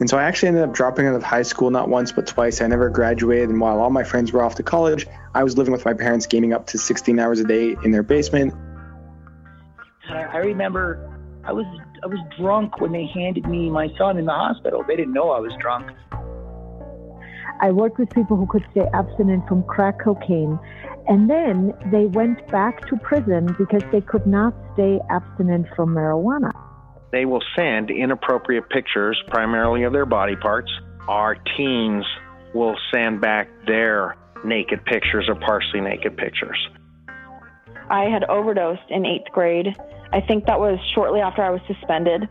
And so I actually ended up dropping out of high school not once but twice. I never graduated, and while all my friends were off to college, I was living with my parents, gaming up to 16 hours a day in their basement. I remember I was I was drunk when they handed me my son in the hospital. They didn't know I was drunk. I worked with people who could stay abstinent from crack cocaine, and then they went back to prison because they could not stay abstinent from marijuana. They will send inappropriate pictures, primarily of their body parts. Our teens will send back their naked pictures or partially naked pictures. I had overdosed in eighth grade. I think that was shortly after I was suspended.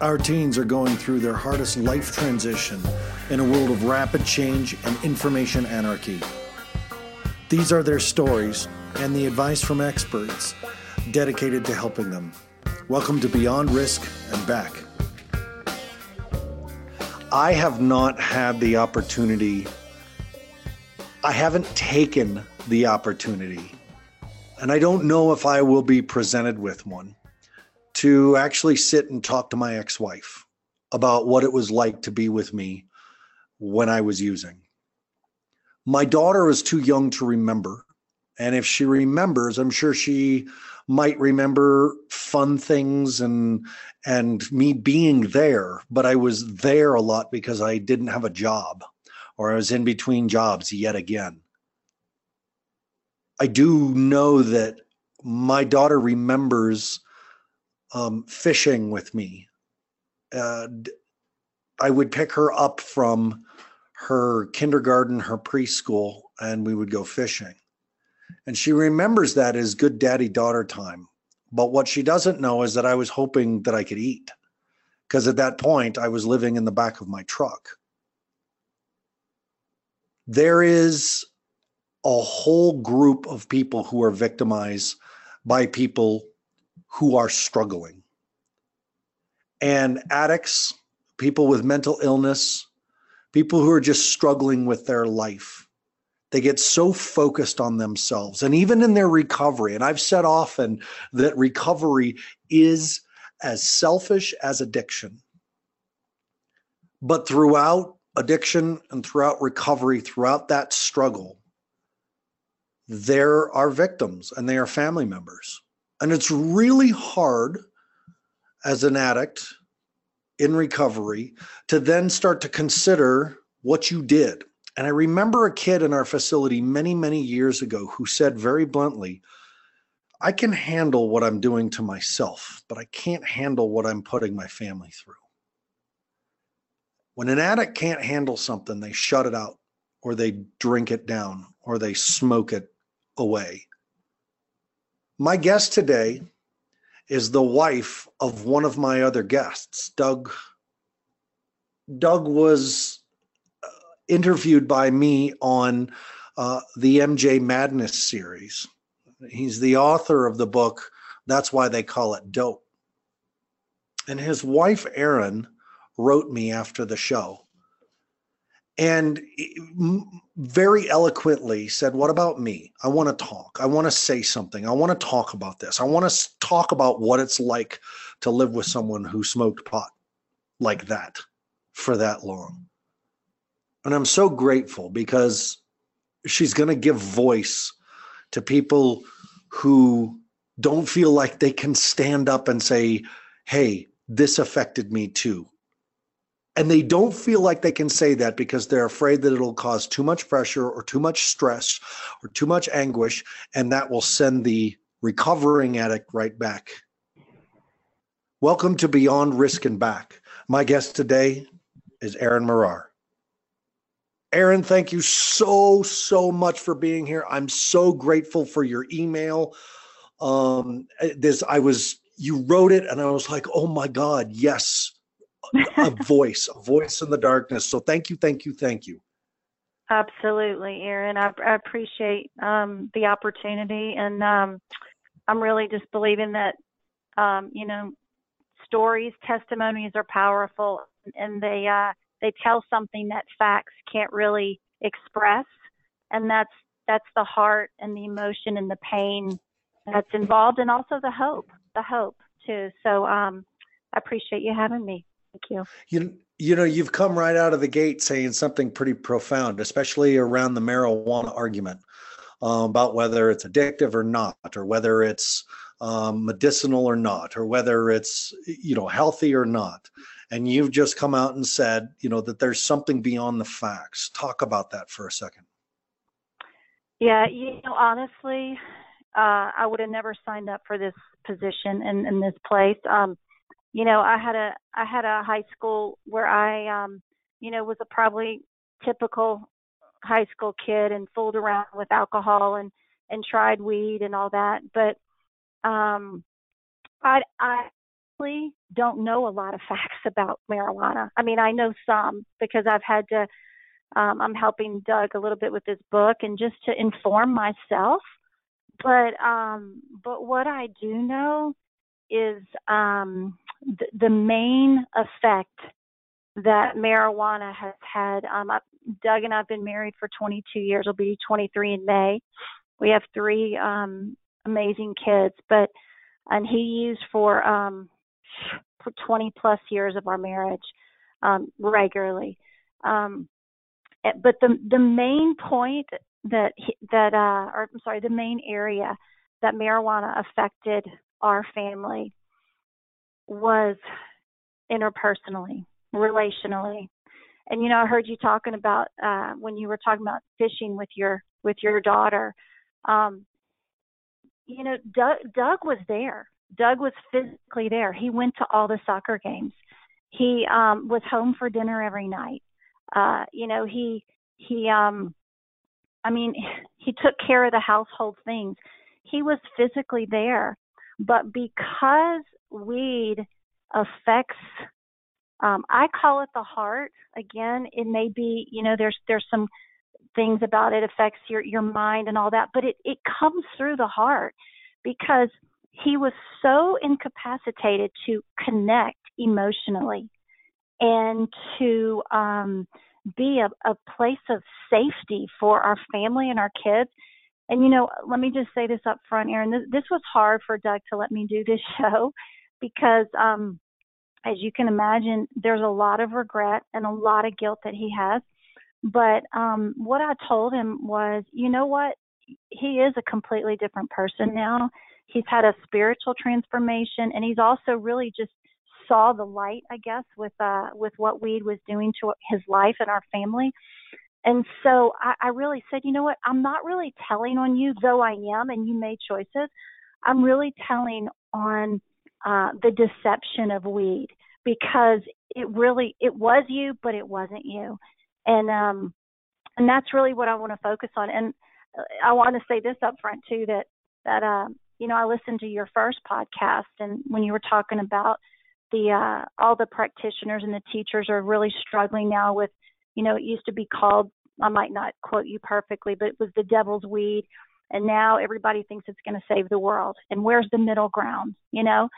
Our teens are going through their hardest life transition in a world of rapid change and information anarchy. These are their stories and the advice from experts dedicated to helping them. Welcome to Beyond Risk and Back. I have not had the opportunity, I haven't taken the opportunity, and I don't know if I will be presented with one to actually sit and talk to my ex wife about what it was like to be with me when I was using. My daughter is too young to remember. And if she remembers, I'm sure she might remember fun things and and me being there, but I was there a lot because I didn't have a job or I was in between jobs yet again. I do know that my daughter remembers um, fishing with me. Uh, I would pick her up from her kindergarten, her preschool, and we would go fishing. And she remembers that as good daddy daughter time. But what she doesn't know is that I was hoping that I could eat. Because at that point, I was living in the back of my truck. There is a whole group of people who are victimized by people who are struggling. And addicts, people with mental illness, people who are just struggling with their life. They get so focused on themselves and even in their recovery. And I've said often that recovery is as selfish as addiction. But throughout addiction and throughout recovery, throughout that struggle, there are victims and they are family members. And it's really hard as an addict in recovery to then start to consider what you did. And I remember a kid in our facility many, many years ago who said very bluntly, I can handle what I'm doing to myself, but I can't handle what I'm putting my family through. When an addict can't handle something, they shut it out, or they drink it down, or they smoke it away. My guest today is the wife of one of my other guests, Doug. Doug was uh, interviewed by me on uh, the MJ Madness series. He's the author of the book, That's Why They Call It Dope. And his wife, Erin, wrote me after the show and very eloquently said, What about me? I want to talk. I want to say something. I want to talk about this. I want to talk about what it's like to live with someone who smoked pot like that for that long. And I'm so grateful because she's going to give voice to people who don't feel like they can stand up and say, Hey, this affected me too and they don't feel like they can say that because they're afraid that it'll cause too much pressure or too much stress or too much anguish, and that will send the recovering addict right back. Welcome to Beyond Risk and Back. My guest today is Erin Merar. Erin, thank you so, so much for being here. I'm so grateful for your email. Um, this I was you wrote it and I was like, oh my God, yes, a voice, a voice in the darkness. So thank you, thank you, thank you. Absolutely, Aaron. I, I appreciate um, the opportunity, and um, I'm really just believing that um, you know stories, testimonies are powerful, and they uh, they tell something that facts can't really express, and that's that's the heart and the emotion and the pain that's involved, and also the hope, the hope too. So um, I appreciate you having me. Thank you. You you know you've come right out of the gate saying something pretty profound, especially around the marijuana argument um, about whether it's addictive or not, or whether it's um, medicinal or not, or whether it's you know healthy or not. And you've just come out and said, you know, that there's something beyond the facts. Talk about that for a second. Yeah, you know, honestly, uh, I would have never signed up for this position in, in this place. Um, you know, I had a I had a high school where I, um, you know, was a probably typical high school kid and fooled around with alcohol and and tried weed and all that. But um, I I actually don't know a lot of facts about marijuana. I mean, I know some because I've had to. Um, I'm helping Doug a little bit with this book and just to inform myself but um, but what I do know is um, the, main effect that marijuana has had. Um, I, Doug and I've been married for 22 years. We'll be 23 in May. We have three um, amazing kids, but and he used for um, for 20 plus years of our marriage um, regularly. Um, eh, but the the main point that that uh, or I'm sorry, the main area that marijuana affected our family was interpersonally, relationally. And you know, I heard you talking about uh, when you were talking about fishing with your with your daughter. Um, you know, Doug, Doug was there. Doug was physically there. He went to all the soccer games. He um, was home for dinner every night. Uh, you know, he he um, I mean, he took care of the household things. He was physically there. But because weed affects um, I call it the heart. Again, it may be, you know, there's there's some things about it affects your your mind and all that, but it it comes through the heart because he was so incapacitated to connect emotionally and to um be a, a place of safety for our family and our kids. And you know, let me just say this up front, Aaron. This, this was hard for Doug to let me do this show because, um, as you can imagine, there's a lot of regret and a lot of guilt that he has. But um, what I told him was, you know what? He is a completely different person now. He's had a spiritual transformation, and he's also really just saw the light, I guess, with uh with what weed was doing to his life and our family. And so I, I really said, you know what, I'm not really telling on you, though I am, and you made choices. I'm really telling on uh, the deception of weed because it really it was you, but it wasn't you, and um, and that's really what I want to focus on. And uh, I want to say this up front too that that uh, you know I listened to your first podcast, and when you were talking about the uh, all the practitioners and the teachers are really struggling now with, you know, it used to be called I might not quote you perfectly, but it was the devil's weed, and now everybody thinks it's going to save the world. And where's the middle ground, you know?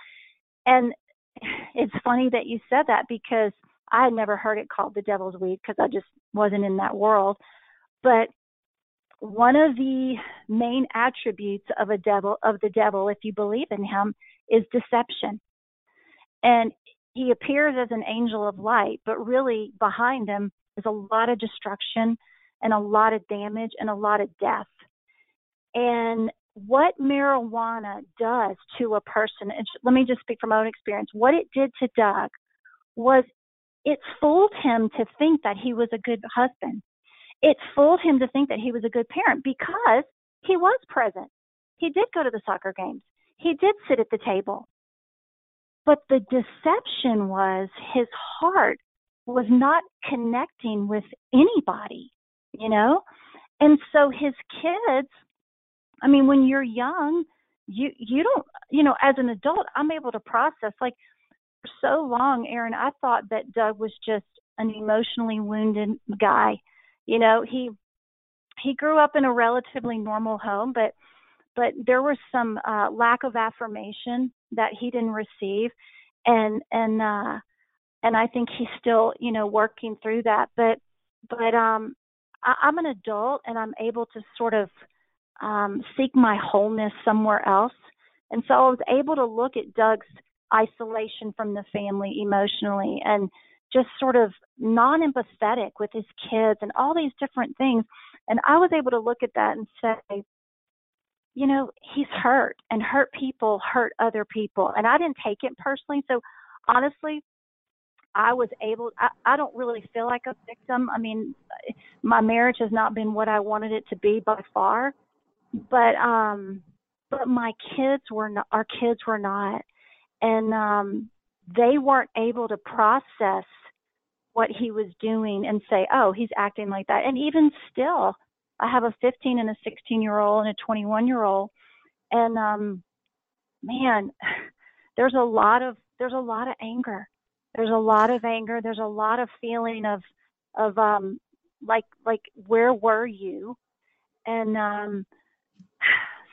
And it's funny that you said that because I had never heard it called the devil's weed because I just wasn't in that world. But one of the main attributes of a devil of the devil, if you believe in him, is deception. And he appears as an angel of light, but really behind him is a lot of destruction and a lot of damage and a lot of death. And what marijuana does to a person, and let me just speak from my own experience, what it did to Doug was it fooled him to think that he was a good husband. It fooled him to think that he was a good parent because he was present. He did go to the soccer games. He did sit at the table. But the deception was his heart was not connecting with anybody, you know? And so his kids, I mean, when you're young, you you don't, you know, as an adult, I'm able to process like for so long, Aaron, I thought that Doug was just an emotionally wounded guy. You know, he he grew up in a relatively normal home, but but there was some uh, lack of affirmation that he didn't receive, and and uh, and I think he's still you know working through that. But but um, I, I'm an adult and I'm able to sort of um, seek my wholeness somewhere else. And so I was able to look at Doug's isolation from the family emotionally and just sort of non empathetic with his kids and all these different things. And I was able to look at that and say, you know, he's hurt and hurt people hurt other people. And I didn't take it personally. So honestly, I was able, I, I don't really feel like a victim. I mean, my marriage has not been what I wanted it to be by far. But, um, but my kids were not, our kids were not. And, um, they weren't able to process what he was doing and say, oh, he's acting like that. And even still, I have a 15 and a 16 year old and a 21 year old. And, um, man, there's a lot of, there's a lot of anger. There's a lot of anger. There's a lot of feeling of, of, um, like, like, where were you? And, um,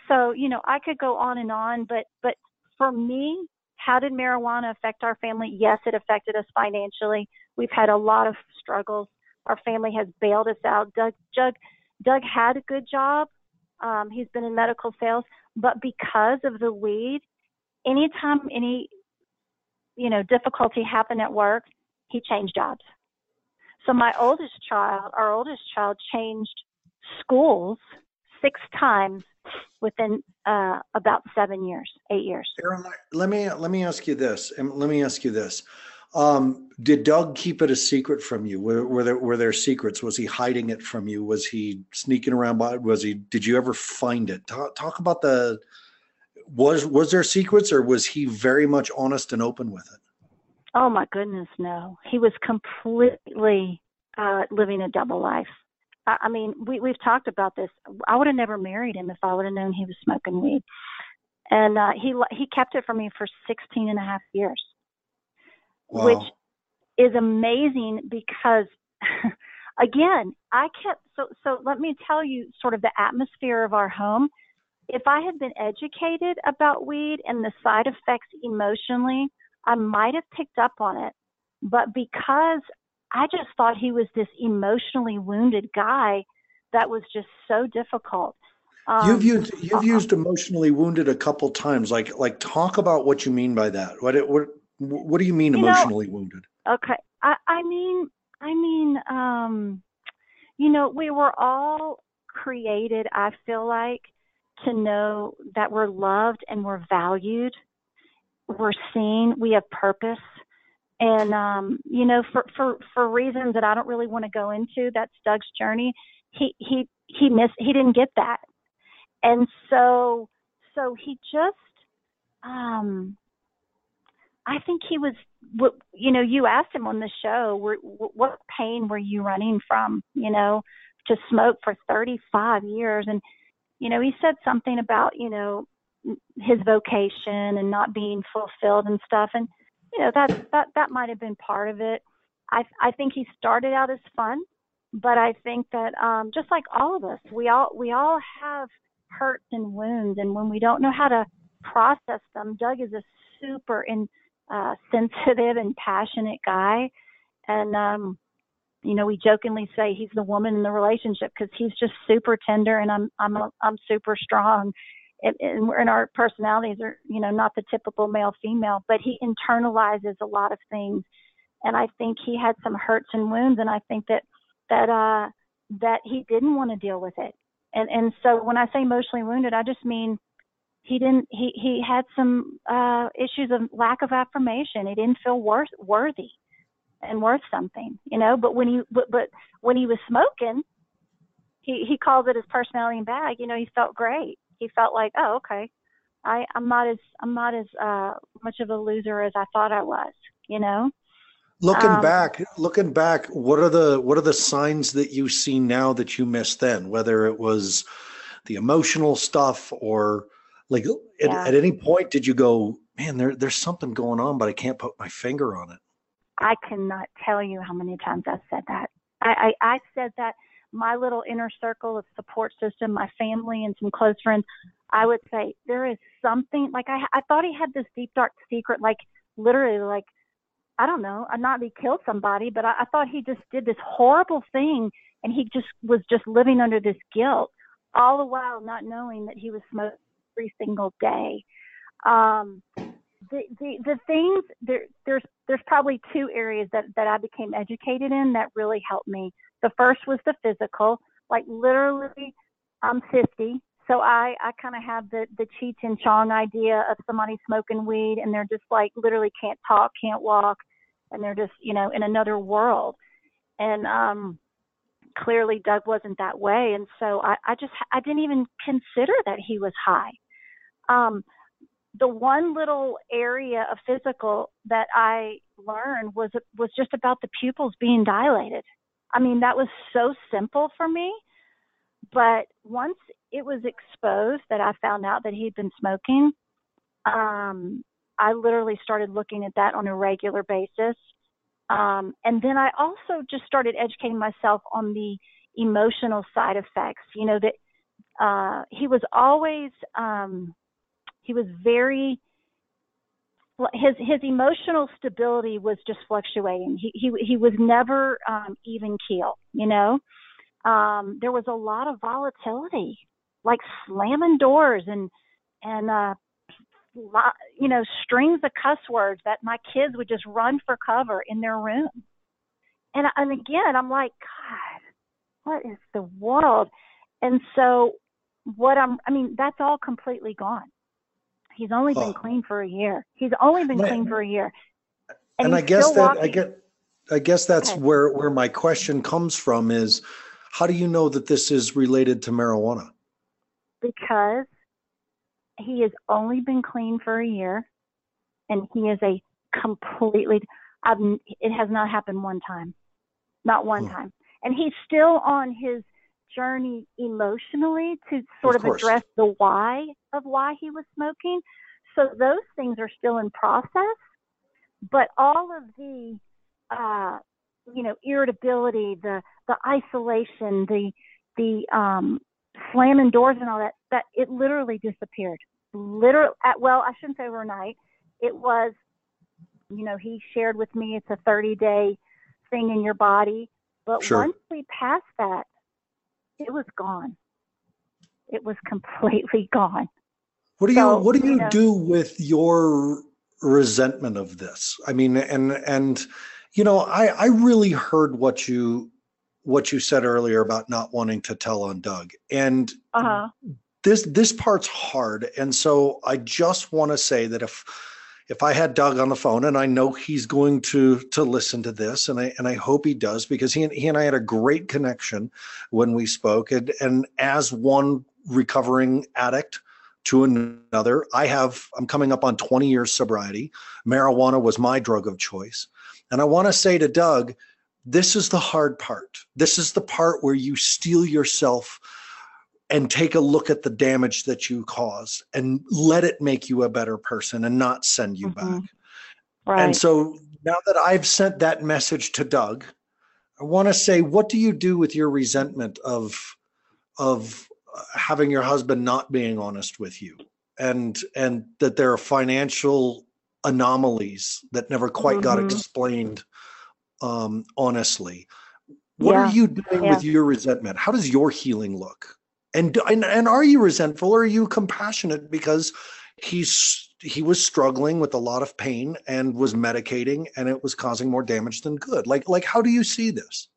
so, you know, I could go on and on, but, but for me, how did marijuana affect our family? Yes, it affected us financially. We've had a lot of struggles. Our family has bailed us out. Doug, Doug, Doug had a good job. Um, he's been in medical sales, but because of the weed, anytime any, you know, difficulty happened at work, he changed jobs. So my oldest child, our oldest child, changed schools six times within uh, about seven years, eight years. Let me let me ask you this, and let me ask you this: um, Did Doug keep it a secret from you? Were, were, there were there secrets? Was he hiding it from you? Was he sneaking around? By was he? Did you ever find it? Talk, talk about the was was there secrets, or was he very much honest and open with it? Oh my goodness, no. He was completely uh, living a double life. I, I mean, we we've talked about this. I would have never married him if I would have known he was smoking weed. And uh, he he kept it from me for 16 and a half years, wow. which is amazing because again, I kept so so let me tell you sort of the atmosphere of our home. If I had been educated about weed and the side effects emotionally, I might have picked up on it. But because I just thought he was this emotionally wounded guy that was just so difficult. Um, you've used you've uh, used emotionally wounded a couple times. Like like talk about what you mean by that. What it, what what do you mean emotionally know, wounded? Okay, I I mean I mean um, you know we were all created. I feel like to know that we're loved and we're valued, we're seen, we have purpose and um, you know, for for for reasons that I don't really want to go into, that's Doug's journey. He he he missed. He didn't get that, and so so he just um I think he was, you know, you asked him on the show, what pain were you running from, you know, to smoke for 35 years? And, you know, he said something about, you know, his vocation and not being fulfilled and stuff. And, you know that that that might have been part of it. I I think he started out as fun, but I think that um, just like all of us, we all we all have hurts and wounds, and when we don't know how to process them, Doug is a super in, uh, sensitive and passionate guy, and um, you know we jokingly say he's the woman in the relationship because he's just super tender, and I'm I'm a, I'm super strong, and, and, our personalities are, you know, not the typical male female, but he internalizes a lot of things. And I think he had some hurts and wounds, and I think that that uh, that he didn't want to deal with it. And and so when I say emotionally wounded, I just mean he didn't he he had some uh issues of lack of affirmation he didn't feel worth worthy and worth something you know but when he but, but when he was smoking he he calls it his personality bag you know he felt great he felt like, oh, okay, I I'm not as I'm not as uh, much of a loser as I thought I was. You know. Looking um, back, looking back, what are the what are the signs that you see now that you missed then? Whether it was the emotional stuff or like at, yeah. at any point did you go, man, there there's something going on, but I can't put my finger on it. I cannot tell you how many times I've said that. I, I, I said that my little inner circle of support system, my family and some close friends, I would say there is something like I I thought he had this deep dark secret, like literally like I don't know, I not he killed somebody, but I, I thought he just did this horrible thing and he just was just living under this guilt. all the while not knowing that he was smoking every single day. Um, the, the the things there there's there's probably two areas that that I became educated in that really helped me. The first was the physical, like literally, I'm 50, so I I kind of have the the Cheech and Chong idea of somebody smoking weed and they're just like literally can't talk, can't walk, and they're just you know in another world. And um, clearly Doug wasn't that way, and so I I just I didn't even consider that he was high. Um, the one little area of physical that I learned was was just about the pupils being dilated. I mean, that was so simple for me, but once it was exposed that I found out that he'd been smoking, um, I literally started looking at that on a regular basis. Um, and then I also just started educating myself on the emotional side effects. You know that uh, he was always um, he was very his his emotional stability was just fluctuating. He he he was never um, even keel. You know, um, there was a lot of volatility, like slamming doors and and uh, you know strings of cuss words that my kids would just run for cover in their room. And and again, I'm like, God, what is the world? And so, what I'm, I mean, that's all completely gone. He's only been oh. clean for a year. He's only been clean for a year. And, and I guess that walking. I get I guess that's okay. where where my question comes from is how do you know that this is related to marijuana? Because he has only been clean for a year and he is a completely it has not happened one time. Not one hmm. time. And he's still on his journey emotionally to sort of, of address the why of why he was smoking. So those things are still in process, but all of the, uh, you know, irritability, the the isolation, the the um, slamming doors and all that, that it literally disappeared. Literally, well, I shouldn't say overnight. It was, you know, he shared with me it's a 30 day thing in your body. But sure. once we passed that, it was gone. It was completely gone. What do you so, what do you, you know, do with your resentment of this? I mean, and and you know, I I really heard what you what you said earlier about not wanting to tell on Doug. And uh-huh. this this part's hard. And so I just want to say that if if I had Doug on the phone, and I know he's going to to listen to this, and I and I hope he does because he and he and I had a great connection when we spoke, and and as one recovering addict to another, I have I'm coming up on 20 years sobriety. Marijuana was my drug of choice, and I want to say to Doug, this is the hard part. This is the part where you steel yourself and take a look at the damage that you cause and let it make you a better person and not send you mm-hmm. back. Right. And so now that I've sent that message to Doug, I want to say, what do you do with your resentment of of having your husband not being honest with you, and and that there are financial anomalies that never quite mm-hmm. got explained um, honestly? What yeah. are you doing yeah. with your resentment? How does your healing look? And and, and are you resentful or are you compassionate? Because he's he was struggling with a lot of pain and was medicating and it was causing more damage than good. Like like how do you see this?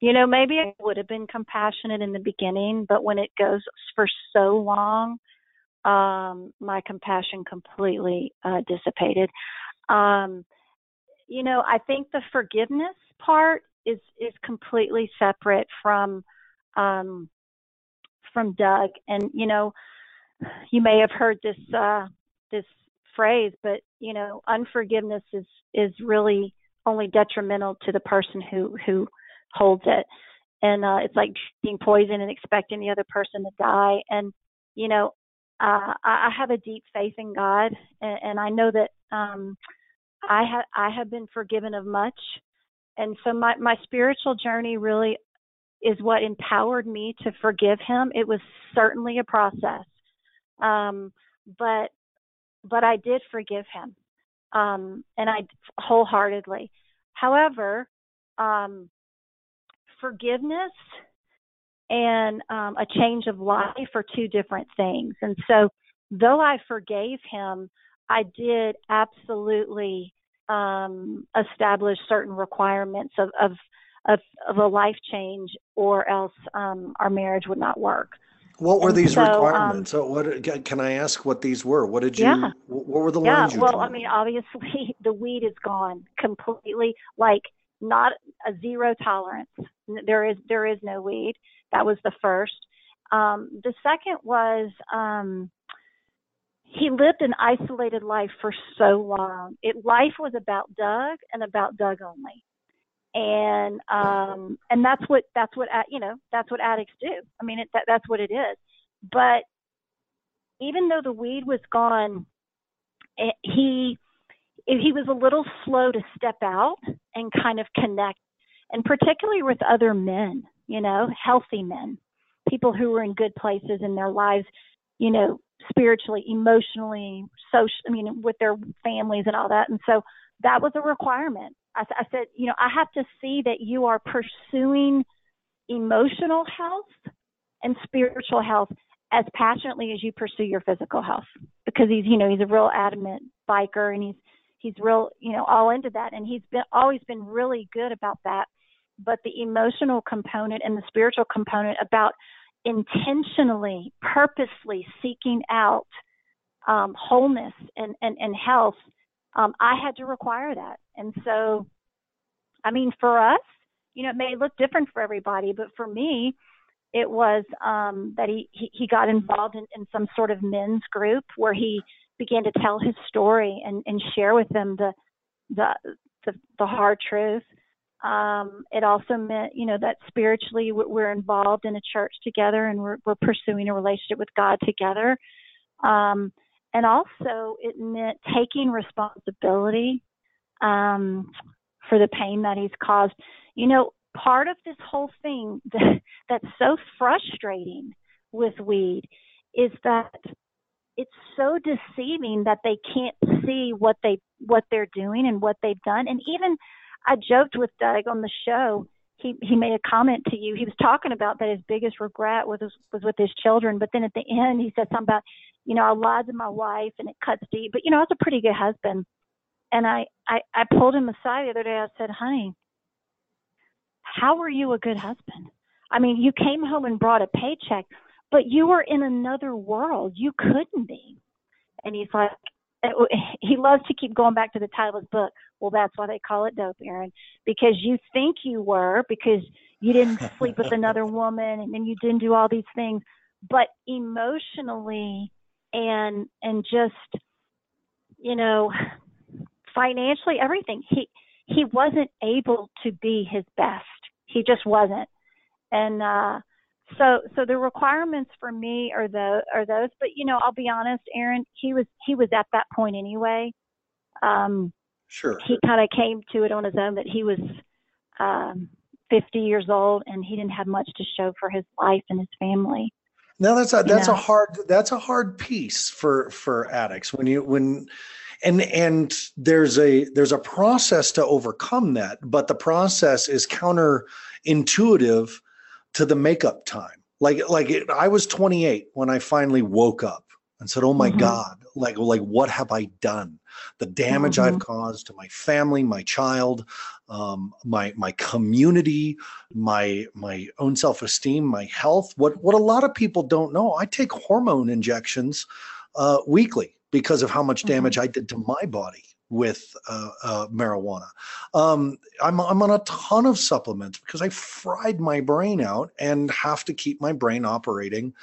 You know maybe i would have been compassionate in the beginning but when it goes for so long um my compassion completely uh dissipated. Um you know i think the forgiveness part is is completely separate from um from Doug. And you know, you may have heard this uh, this phrase, but you know, unforgiveness is is really only detrimental to the person who who holds it. And uh, it's like being poisoned and expecting the other person to die. And you know, uh, I, I have a deep faith in God, and, and I know that um, I have I have been forgiven of much. And so my my spiritual journey really is what empowered me to forgive him. It was certainly a process, um, but but I did forgive him, um, and I wholeheartedly. However, um, forgiveness and um, a change of life are two different things. And so, though I forgave him, I did absolutely um, establish certain requirements of, of of of a life change, or else um, our marriage would not work. What were And these so, um, requirements? so what can I ask what these were? What did you Yeah. what were the Yeah, lines you well, drew? I mean, obviously the weed is gone completely, like not a zero tolerance. There is there is no weed. That was the first. Um, the second was um, he lived an isolated life for so long. It life was about Doug and about Doug only, and um, and that's what that's what you know that's what addicts do. I mean, it, that, that's what it is. But even though the weed was gone, it, he he was a little slow to step out and kind of connect, and particularly with other men, you know, healthy men, people who were in good places in their lives, you know, spiritually, emotionally, social, I mean, with their families and all that. And so that was a requirement. I, I said, you know, I have to see that you are pursuing emotional health and spiritual health as passionately as you pursue your physical health. Because he's you know he's a real adamant biker and he's he's real you know all into that. And he's been always been really good about that. But the emotional component and the spiritual component about intentionally purposely seeking out um, wholeness and, and, and health um, i had to require that and so i mean for us you know it may look different for everybody but for me it was um, that he, he, he got involved in, in some sort of men's group where he began to tell his story and, and share with them the, the the the hard truth. Um, it also meant, you know, that spiritually we- we're involved in a church together and we're, we're pursuing a relationship with God together. Um, and also, it meant taking responsibility um, for the pain that he's caused. You know, part of this whole thing that, that's so frustrating with weed is that it's so deceiving that they can't see what they what they're doing and what they've done. And even I joked with Doug on the show. He he made a comment to you. He was talking about that his biggest regret was was with his children. But then at the end he said something about you know I lied to my wife and it cuts deep but you know I was a pretty good husband and I I I pulled him aside the other day I said honey how were you a good husband I mean you came home and brought a paycheck but you were in another world. You couldn't be. And he's like, eh, he loves to keep going back to the title of his book. Well, that's why they call it dope, Erin, because you think you were, because you didn't sleep with another woman and then you didn't do all these things. But emotionally and and just you know financially everything. He he wasn't able to be his best. He just wasn't. And uh so so the requirements for me are the are those. But you know i'll be honest aaron he was he was at that point anyway. Um sure. he kind of came to it on his own that he was um 50 years old and he didn't have much to show for his life and his family Now that's a that's know. a hard that's a hard piece for for addicts when you when and and there's a there's a process to overcome that, but the process is counterintuitive to the makeup time. Like like it, I was 28 when I finally woke up and said, "Oh my Mhm. God! Like like what have I done? The damage I've Mhm. caused to my family, my child, um, my my community, my my own self-esteem, my health. What what a lot of people don't know, I take hormone injections uh, weekly because of how much Mhm. damage I did to my body with uh, uh, marijuana. Um, I'm I'm on a ton of supplements because I fried my brain out and have to keep my brain operating.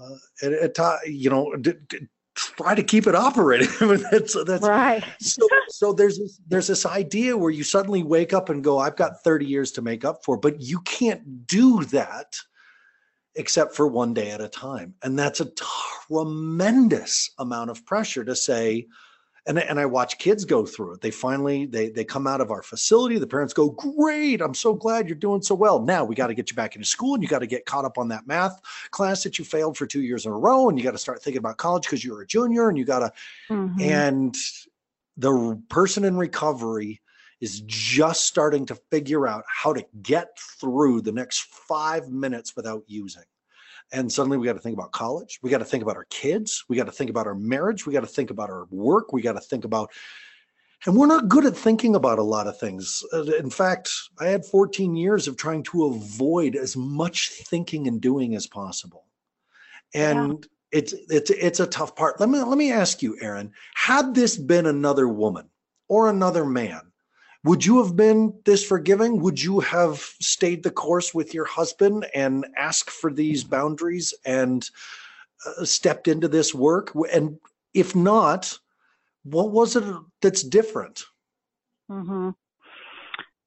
Uh, at, at you know, d- d- try to keep it operating. That's that's right so so there's this, there's this idea where you suddenly wake up and go i've got 30 years to make up for but you can't do that except for one day at a time and that's a tremendous amount of pressure to say and, and i watch kids go through it they finally they they come out of our facility the parents go great i'm so glad you're doing so well now we got to get you back into school and you got to get caught up on that math class that you failed for two years in a row and you got to start thinking about college because you're a junior and you got to Mhm. and the person in recovery is just starting to figure out how to get through the next five minutes without using. And suddenly we got to think about college. We got to think about our kids. We got to think about our marriage. We got to think about our work. We got to think about, and we're not good at thinking about a lot of things. Uh, in fact, I had 14 years of trying to avoid as much thinking and doing as possible. And yeah it's it's it's a tough part. Let me let me ask you, Erin. Had this been another woman or another man, would you have been this forgiving? Would you have stayed the course with your husband and asked for these boundaries and uh, stepped into this work? And if not, what was it that's different? Mm-hmm.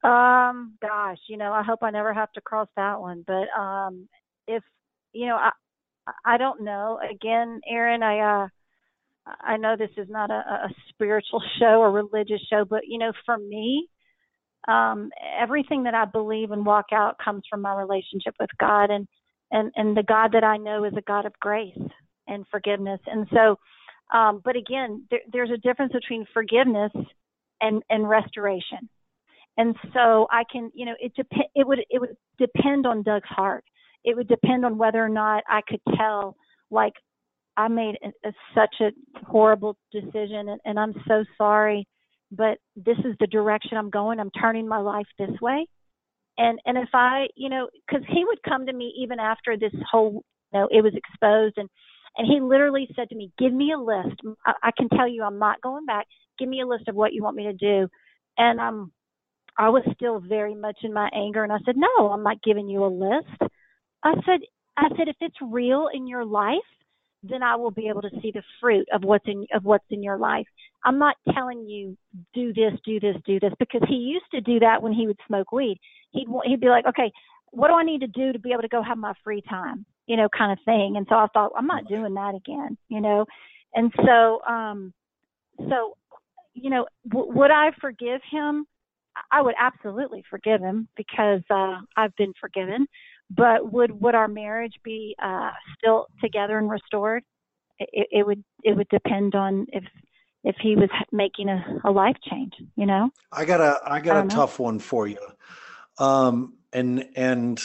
Um. Gosh, you know, I hope I never have to cross that one. But um, if you know, I, I don't know. Again, Aaron, I uh I know this is not a, a spiritual show or religious show, but you know, for me, um, everything that I believe and walk out comes from my relationship with God, and and and the God that I know is a God of grace and forgiveness. And so, um, but again, there, there's a difference between forgiveness and and restoration. And so I can, you know, it dep- it would it would depend on Doug's heart it would depend on whether or not I could tell, like, I made a, a, such a horrible decision and, and I'm so sorry, but this is the direction I'm going. I'm turning my life this way. And and if I, you know, because he would come to me even after this whole, you know, it was exposed, and and he literally said to me, "Give me a list. I, I can tell you, I'm not going back. Give me a list of what you want me to do." And um, I was still very much in my anger, and I said, "No, I'm not giving you a list. I said, I said, if it's real in your life, then I will be able to see the fruit of what's in of what's in your life. I'm not telling you do this, do this, do this because he used to do that when he would smoke weed. He'd he'd be like, okay, what do I need to do to be able to go have my free time, you know, kind of thing. And so I thought I'm not doing that again, you know. And so, um, so, you know, w- would I forgive him? I would absolutely forgive him because uh, I've been forgiven. But would would our marriage be uh, still together and restored? It, it would it would depend on if if he was making a, a life change. You know. I got a I got I a know. tough one for you, um, and and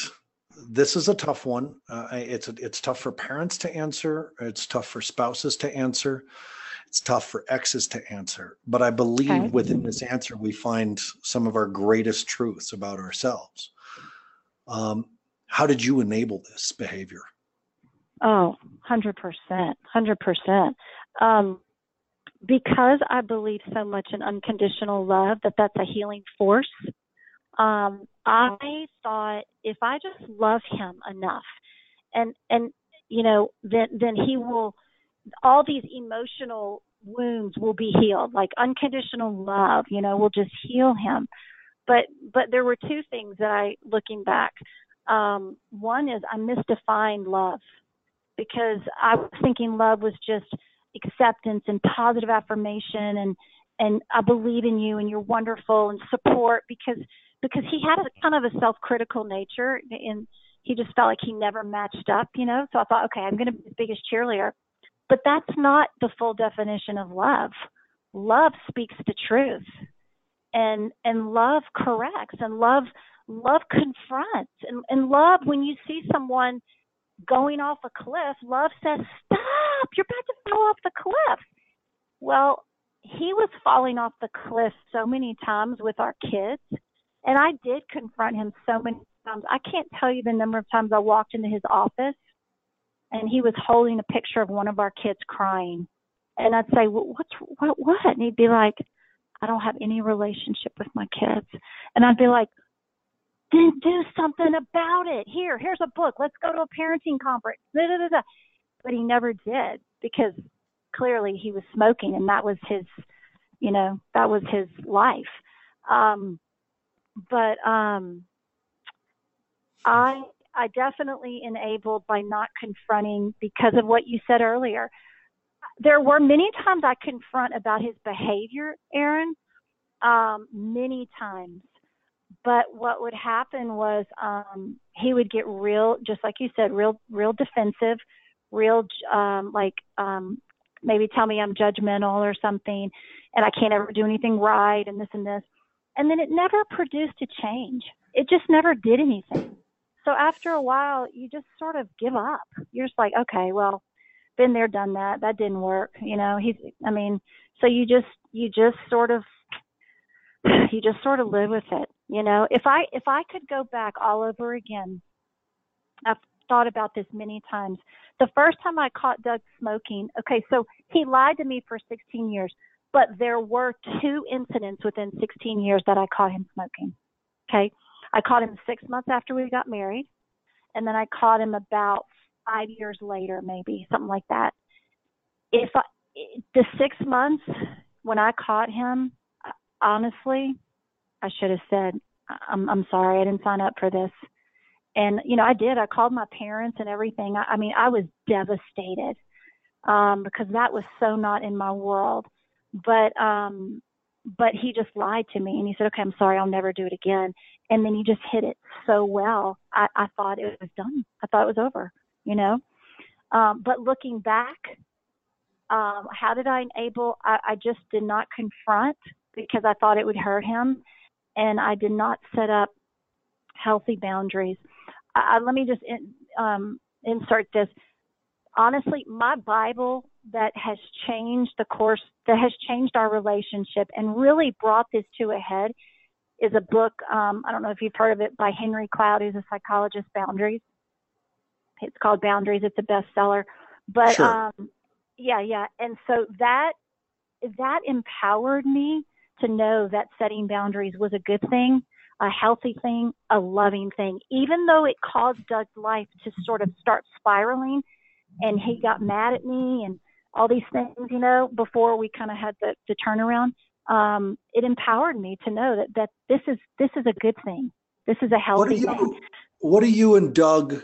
this is a tough one. Uh, it's it's tough for parents to answer. It's tough for spouses to answer. It's tough for exes to answer. But I believe okay. within this answer we find some of our greatest truths about ourselves. Um, how did you enable this behavior? Oh, 100%. 100%. Um, because I believe so much in unconditional love, that that's a healing force. Um, I thought if I just love him enough, and and you know, then then he will. All these emotional wounds will be healed. Like unconditional love, you know, will just heal him. But but there were two things that I, looking back, um, one is I misdefined love because I was thinking love was just acceptance and positive affirmation and and I believe in you and you're wonderful and support because because he had a kind of a self-critical nature and he just felt like he never matched up, you know. So I thought, okay, I'm going to be the biggest cheerleader. But that's not the full definition of love. Love speaks the truth. And and love corrects and love love confronts and, and love when you see someone going off a cliff love says stop you're about to fall off the cliff. Well he was falling off the cliff so many times with our kids and i did confront him so many times. I can't tell you the number of times i walked into his office and he was holding a picture of one of our kids crying. And i'd say well, what's what what? And he'd be like i don't have any relationship with my kids. And i'd be like then do something about it. Here, here's a book. Let's go to a parenting conference. Da, da, da, but he never did because clearly he was smoking and that was his, you know, that was his life. Um, but um, I I definitely enabled by not confronting because of what you said earlier. There were many times I confront about his behavior, Aaron. Um, many times but what would happen was um he would get real just like you said real real defensive real um like um maybe tell me i'm judgmental or something and i can't ever do anything right and this and this and then it never produced a change. It just never did anything. So after a while, you just sort of give up. You're just like, okay, well, been there, done that. That didn't work. You know, he's, I mean, so you just, you just sort of, you just sort of live with it. You know, if I, if I could go back all over again, I've thought about this many times. The first time I caught Doug smoking, okay, so he lied to me for 16 years, but there were two incidents within 16 years that I caught him smoking. Okay. I caught him six months after we got married, and then I caught him about five years later, maybe something like that. If I, the six months when I caught him, honestly, I should have said, I'm, I'm sorry, I didn't sign up for this. And, you know, I did. I called my parents and everything. I, I mean, I was devastated um, because that was so not in my world. But, um, but he just lied to me and he said, okay, I'm sorry, I'll never do it again. And then he just hit it so well. I, I thought it was done. I thought it was over, you know? Um, but looking back, um, how did I enable? I, I just did not confront because I thought it would hurt him. And I did not set up healthy boundaries. I, let me just in, um, insert this. Honestly, my Bible that has changed the course, that has changed our relationship and really brought this to a head is a book. Um, I don't know if you've heard of it by Henry Cloud, who's a psychologist, Boundaries. It's called Boundaries. It's a bestseller. But Sure. um, yeah, yeah. And so that that empowered me to know that setting boundaries was a good thing, a healthy thing, a loving thing. Even though it caused Doug's life to sort of start spiraling, and he got mad at me and all these things, you know, before we kind of had the, the turnaround. Um, it empowered me to know that that this is this is a good thing. This is a What do healthy thing. what are you and Doug,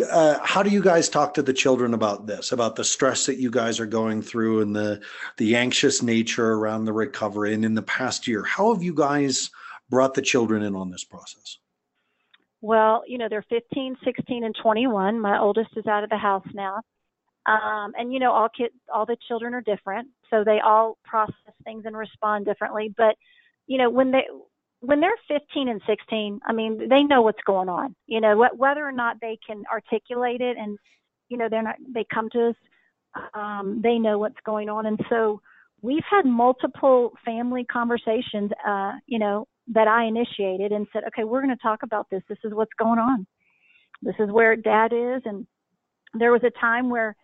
uh, how do you guys talk to the children about this, about the stress that you guys are going through and the, the anxious nature around the recovery and in the past year? How have you guys brought the children in on this process? Well, you know, they're 15, 16, and 21. My oldest is out of the house now. Um, and you know, all kids, all the children are different, so they all process things and respond differently. But you know, when they when they're 15 and 16, I mean, they know what's going on. You know, wh- whether or not they can articulate it, and you know, they're not. They come to us. Um, they know what's going on, and so we've had multiple family conversations. Uh, you know, that I initiated and said, okay, we're going to talk about this. This is what's going on. This is where Dad is, and there was a time where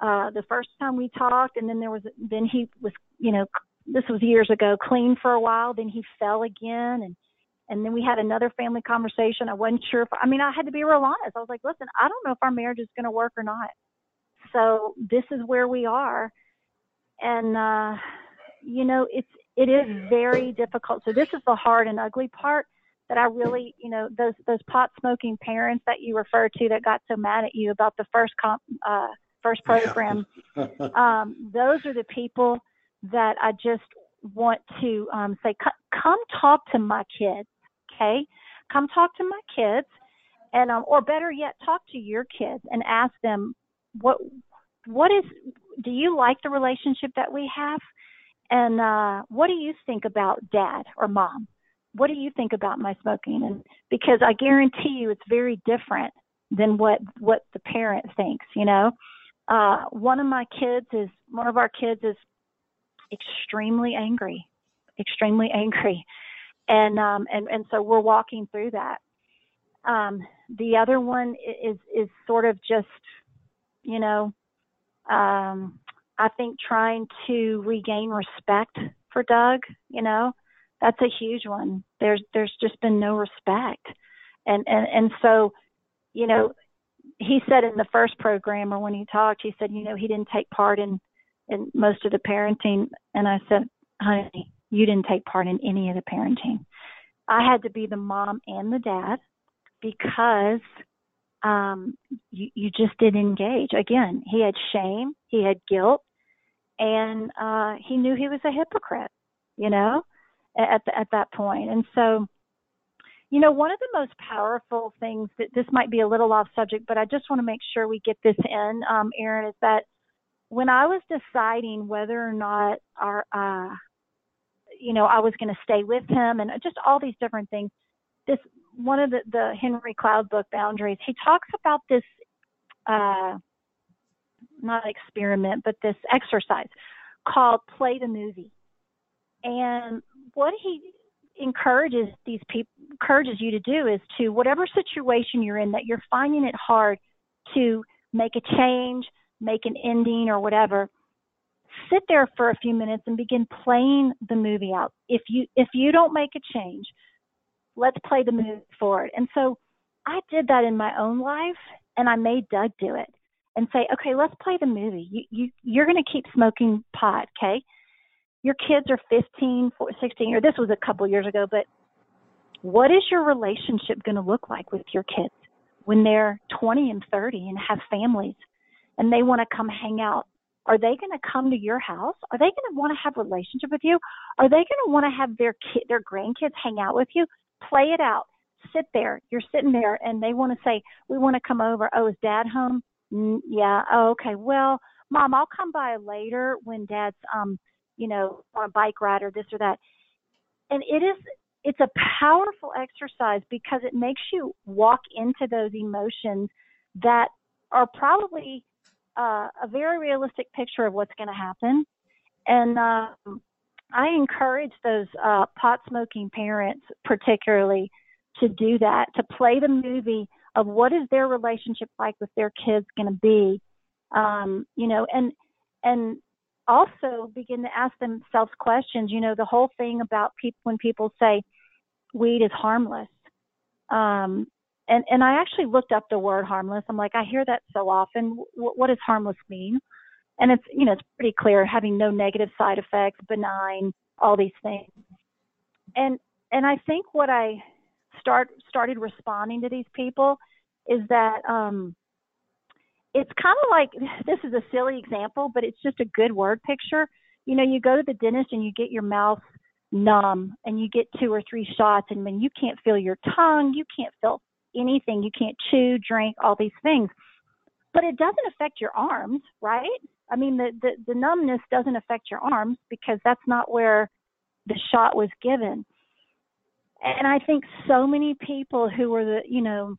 uh the first time we talked and then there was then he was you know this was years ago clean for a while then he fell again and and then we had another family conversation. I wasn't sure if i mean i had to be real honest. I was like listen i don't know if our marriage is going to work or not. So this is where we are and uh you know it's it is very difficult. So this is the hard and ugly part that i really you know those those pot smoking parents that you refer to that got so mad at you about the first comp uh first program um, those are the people that I just want to um, say, "Co- come talk to my kids, okay? Come talk to my kids, and um, or better yet, talk to your kids and ask them what what is. Do you like the relationship that we have? And uh, what do you think about dad or mom? What do you think about my smoking? And because I guarantee you, it's very different than what what the parent thinks. You know uh one of my kids is one of our kids is extremely angry extremely angry. And um and and so we're walking through that. Um the other one is is sort of just you know um i think trying to regain respect for Doug you know that's a huge one. There's there's just been no respect. And and and so you know he said in the first program or when he talked, he said, you know, he didn't take part in in most of the parenting. And I said, honey, you didn't take part in any of the parenting. I had to be the mom and the dad because um you, you just didn't engage. Again, he had shame, he had guilt, and uh he knew he was a hypocrite, you know, at the, at that point. And so you know, one of the most powerful things that this might be a little off subject, but I just want to make sure we get this in, um, Aaron, is that when I was deciding whether or not our, uh, you know, I was going to stay with him and just all these different things. This one of the, the Henry Cloud book, Boundaries, he talks about this, uh, not experiment, but this exercise called Play the Movie. And what he encourages these people encourages you to do is to whatever situation you're in that you're finding it hard to make a change, make an ending or whatever, sit there for a few minutes and begin playing the movie out. If you if you don't make a change, let's play the movie forward. And so I did that in my own life and I made Doug do it and say, okay, let's play the movie. You, you, you're going to keep smoking pot, okay? Your kids are 15, 16, or this was a couple years ago, but what is your relationship going to look like with your kids when they're 20 and 30 and have families and they want to come hang out? Are they going to come to your house? Are they going to want to have a relationship with you? Are they going to want to have their kid, their grandkids hang out with you? Play it out. Sit there. You're sitting there, and they want to say, "We want to come over." Oh, is Dad home? Mm, yeah. Oh, okay. Well, Mom, I'll come by later when Dad's, um, you know, on a bike ride or this or that. And it is, it's a powerful exercise because it makes you walk into those emotions that are probably uh, a very realistic picture of what's going to happen. And um, I encourage those uh, pot smoking parents, particularly, to do that, to play the movie of what is their relationship like with their kids going to be, um, you know, and and also begin to ask themselves questions. You know, the whole thing about people when people say weed is harmless, um, and and I actually looked up the word harmless. I'm like, I hear that so often. W- what does harmless mean? And it's you know it's pretty clear having no negative side effects, benign, all these things. And and I think what I start started responding to these people is that um, it's kind of like this is a silly example, but it's just a good word picture. You know, you go to the dentist and you get your mouth numb and you get two or three shots, and when you can't feel your tongue, you can't feel anything, you can't chew, drink, all these things. But it doesn't affect your arms, right? I mean, the, the, the numbness doesn't affect your arms because that's not where the shot was given and I think so many people who were the you know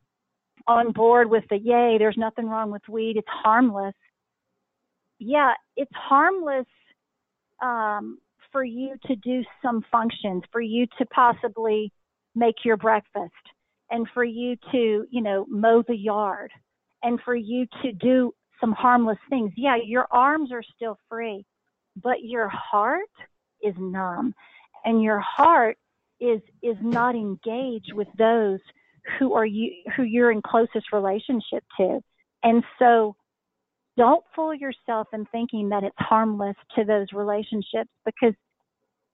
on board with the yay, there's nothing wrong with weed, it's harmless. Yeah, it's harmless um, for you to do some functions, for you to possibly make your breakfast, and for you to you know mow the yard, and for you to do some harmless things. Yeah, your arms are still free, but your heart is numb, and your heart is is not engaged with those who are you who you're in closest relationship to and so don't fool yourself in thinking that it's harmless to those relationships because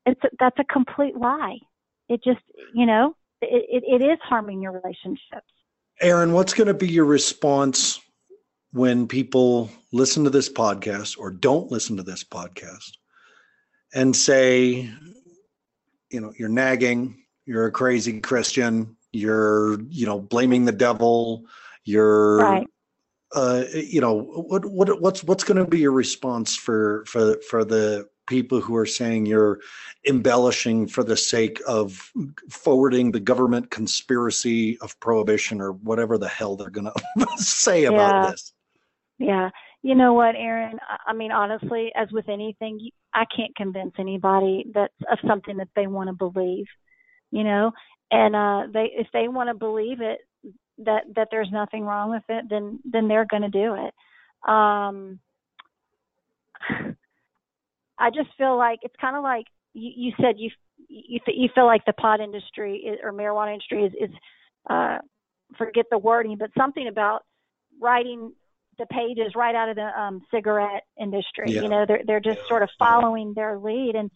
it's a, that's a complete lie it just you know it, it, it is harming your relationships Erin what's going to be your response when people listen to this podcast or don't listen to this podcast and say you know you're nagging you're a crazy christian you're you know blaming the devil you're right. uh you know what what what's what's going to be your response for for for the people who are saying you're embellishing for the sake of forwarding the government conspiracy of prohibition or whatever the hell they're going to say about yeah. this yeah you know what, Aaron? I mean, honestly, as with anything, I can't convince anybody that of something that they want to believe. You know, and uh, they if they want to believe it that that there's nothing wrong with it, then then they're going to do it. Um, I just feel like it's kind of like you, you said you you you feel like the pot industry is, or marijuana industry is is uh, forget the wording, but something about writing the pages right out of the um, cigarette industry. Yeah. You know, they're they're just sort of following their lead, and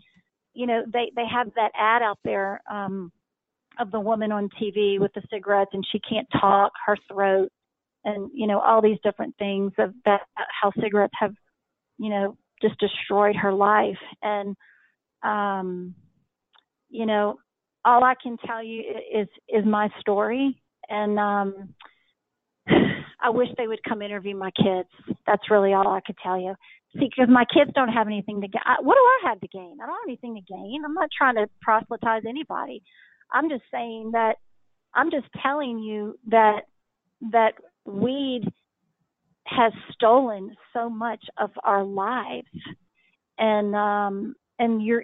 you know they they have that ad out there um, of the woman on TV with the cigarettes, and she can't talk, her throat, and you know all these different things of that how cigarettes have, you know, just destroyed her life, and um, you know, all I can tell you is is my story, and um, I wish they would come interview my kids. That's really all I could tell you. See, because my kids don't have anything to gain. What do I have to gain? I don't have anything to gain. I'm not trying to proselytize anybody. I'm just saying that I'm just telling you that that weed has stolen so much of our lives, and um, and you're,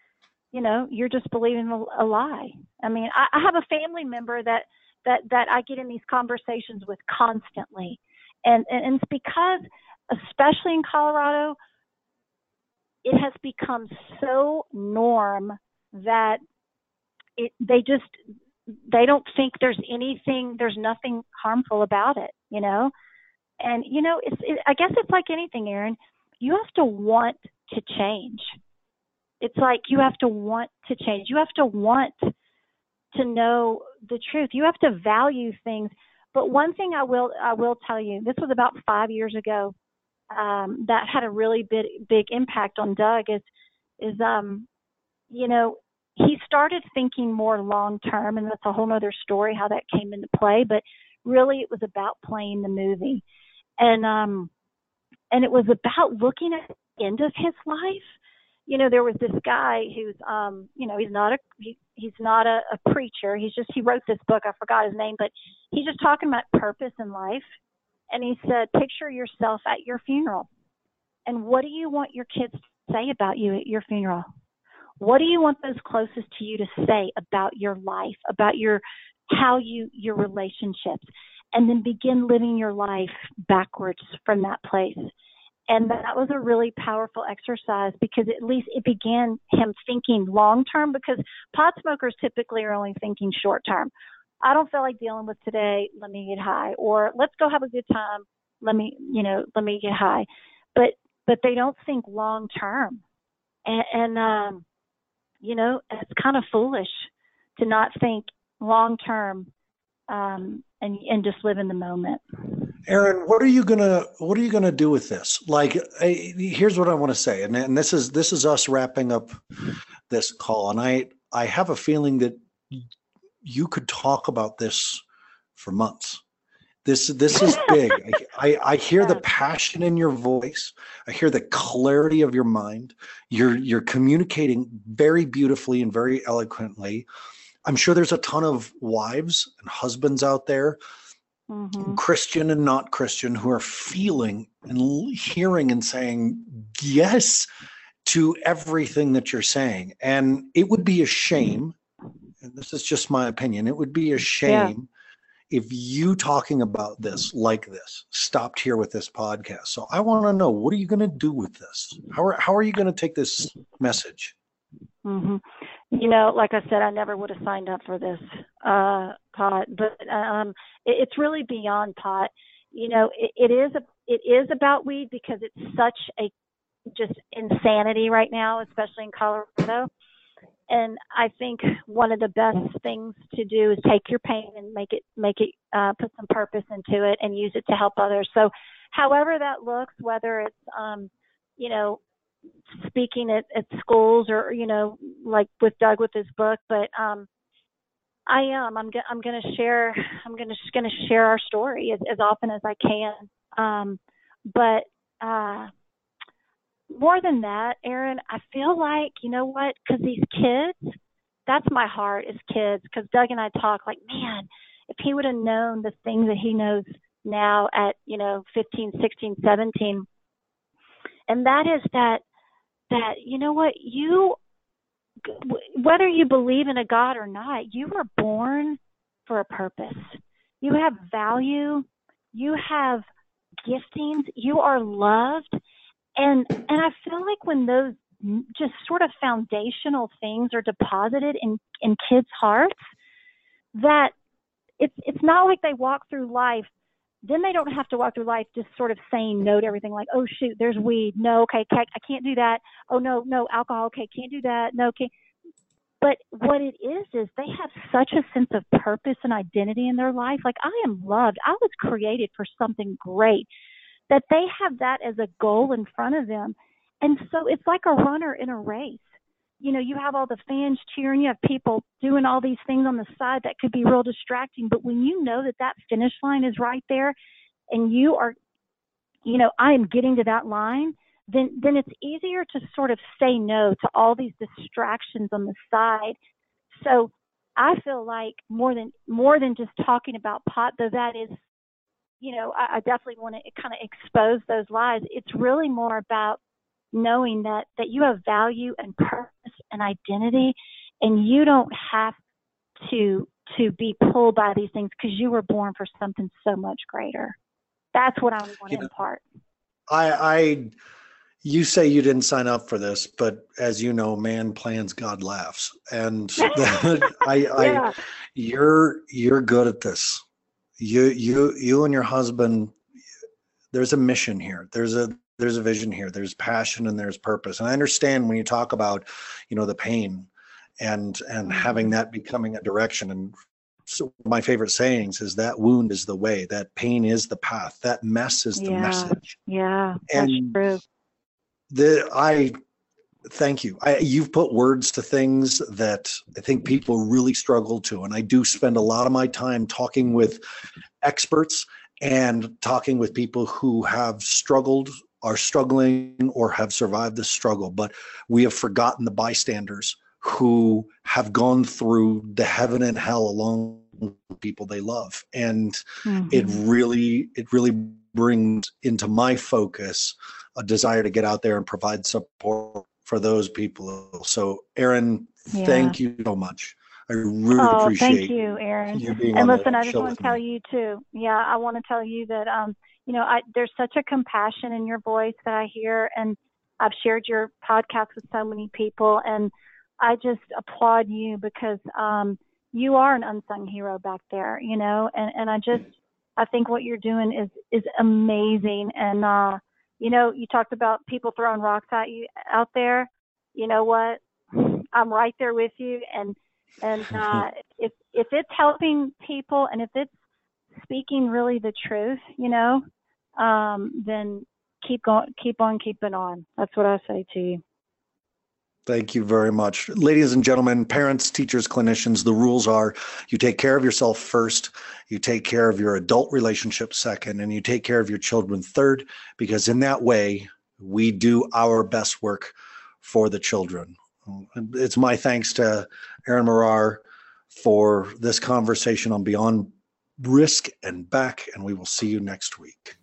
you know, you're just believing a, a lie. I mean, I, I have a family member that that that I get in these conversations with constantly, and and, and it's because, especially in Colorado, it has become so norm that it they just they don't think there's anything there's nothing harmful about it you know and you know it's it, i guess it's like anything aaron you have to want to change it's like you have to want to change you have to want to know the truth. You have to value things. But one thing I will I will tell you, this was about five years ago, um, that had a really big big impact on Doug is is um you know he started thinking more long term and that's a whole other story how that came into play but really it was about playing the movie and um and it was about looking at the end of his life you know, there was this guy who's, um, you know, he's not a he, he's not a, a preacher. He's just he wrote this book. I forgot his name, but he's just talking about purpose in life. And he said, picture yourself at your funeral, and what do you want your kids to say about you at your funeral? What do you want those closest to you to say about your life, about your how you your relationships, and then begin living your life backwards from that place and that was a really powerful exercise because at least it began him thinking long term because pot smokers typically are only thinking short term. I don't feel like dealing with today, let me get high or let's go have a good time, let me, you know, let me get high. But but they don't think long term. And, and um you know, it's kind of foolish to not think long term um and and just live in the moment. Erin, what are you gonna what are you gonna do with this? Like, here's what I want to say, and, and this is this is us wrapping up this call, and I I have a feeling that you could talk about this for months. This this is big. I, I, I hear the passion in your voice. I hear the clarity of your mind. You're you're communicating very beautifully and very eloquently. I'm sure there's a ton of wives and husbands out there mm-hmm. Christian and not Christian, who are feeling and hearing and saying yes to everything that you're saying. And it would be a shame, and this is just my opinion, it would be a shame yeah. if you talking about this like this stopped here with this podcast. So I want to know what are you going to do with this? How are, how are you going to take this message? Mm-hmm. You know, like I said, I never would have signed up for this uh, pot, but um, it, it's really beyond pot. You know, it, it is a, it is about weed because it's such a just insanity right now, especially in Colorado. And I think one of the best things to do is take your pain and make it make it uh, put some purpose into it and use it to help others. So, however that looks, whether it's um, you know speaking at, at schools or you know like with Doug with his book but um I am. I'm go- I'm going to share I'm going to going to share our story as, as often as I can. Um but uh more than that Aaron I feel like you know what? Cuz these kids that's my heart is kids cuz Doug and I talk like man if he would have known the things that he knows now at you know 15 16 17 and that is that that you know what you whether you believe in a god or not you were born for a purpose. You have value. You have giftings. You are loved. And and i feel like when those just sort of foundational things are deposited in in kids hearts that it's it's not like they walk through life then they don't have to walk through life just sort of saying no to everything like oh shoot there's weed. No okay i can't do that. Oh no no alcohol okay can't do that. No okay. But what it is is they have such a sense of purpose and identity in their life. Like i am loved. I was created for something great. That they have that as a goal in front of them. And so it's like a runner in a race you know, you have all the fans cheering, you have people doing all these things on the side that could be real distracting. But when you know that that finish line is right there, and you are, you know, I am getting to that line, then then it's easier to sort of say no to all these distractions on the side. So I feel like more than more than just talking about pot, though that is, you know, I, I definitely want to kind of expose those lies. It's really more about knowing that that you have value and purpose and identity, and you don't have to to be pulled by these things because you were born for something so much greater. That's what I want to you know, impart. I, I, you say you didn't sign up for this, but as you know, man plans, God laughs, and I, yeah. I, you're you're good at this. You you you and your husband. There's a mission here. There's a there's a vision here. There's passion and there's purpose. And I understand when you talk about, you know, the pain and and having mm-hmm. that becoming a direction and so my favorite sayings is that wound is the way that pain is the path that mess is the yeah, message yeah that's and true the i thank you I, you've put words to things that i think people really struggle to and i do spend a lot of my time talking with experts and talking with people who have struggled are struggling or have survived the struggle but we have forgotten the bystanders who have gone through the heaven and hell along with people they love and mm-hmm. it really it really brings into my focus a desire to get out there and provide support for those people so Erin yeah. thank you so much i really oh, appreciate thank you aaron you and listen i just want to tell me. you too yeah i want to tell you that um you know I, there's such a compassion in your voice that i hear and i've shared your podcast with so many people and I just applaud you because um, you are an unsung hero back there, you know, and, and I just I think what you're doing is is amazing. And uh, you know, you talked about people throwing rocks at you out there. You know what? I'm right there with you. And and uh, if if it's helping people and if it's speaking really the truth, you know, um, then keep going, keep on keeping on. That's what I say to you. Thank you very much. Ladies and gentlemen, parents, teachers, clinicians, the rules are you take care of yourself first, you take care of your adult relationship second, and you take care of your children third, because in that way, we do our best work for the children. It's my thanks to Erin Marar for this conversation on Beyond Risk and Back, and we will see you next week.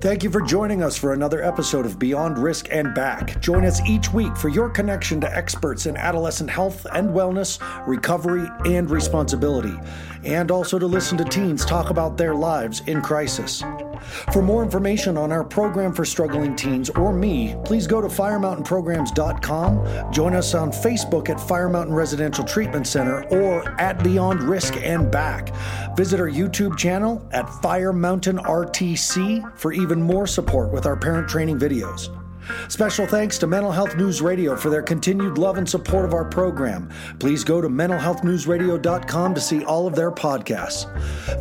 Thank you for joining us for another episode of Beyond Risk and Back. Join us each week for your connection to experts in adolescent health and wellness, recovery, and responsibility, and also to listen to teens talk about their lives in crisis. For more information on our program for struggling teens or me, please go to firemountainprograms.com, join us on Facebook at Fire Mountain Residential Treatment Center or at Beyond Risk and Back. Visit our YouTube channel at Fire Mountain RTC for even more support with our parent training videos. Special thanks to Mental Health News Radio for their continued love and support of our program. Please go to mentalhealthnewsradio.com to see all of their podcasts.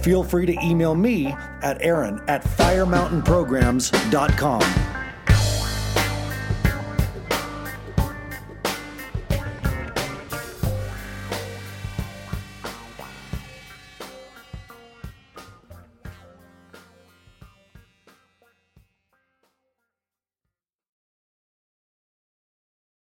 Feel free to email me at aaron at firemountainprograms.com.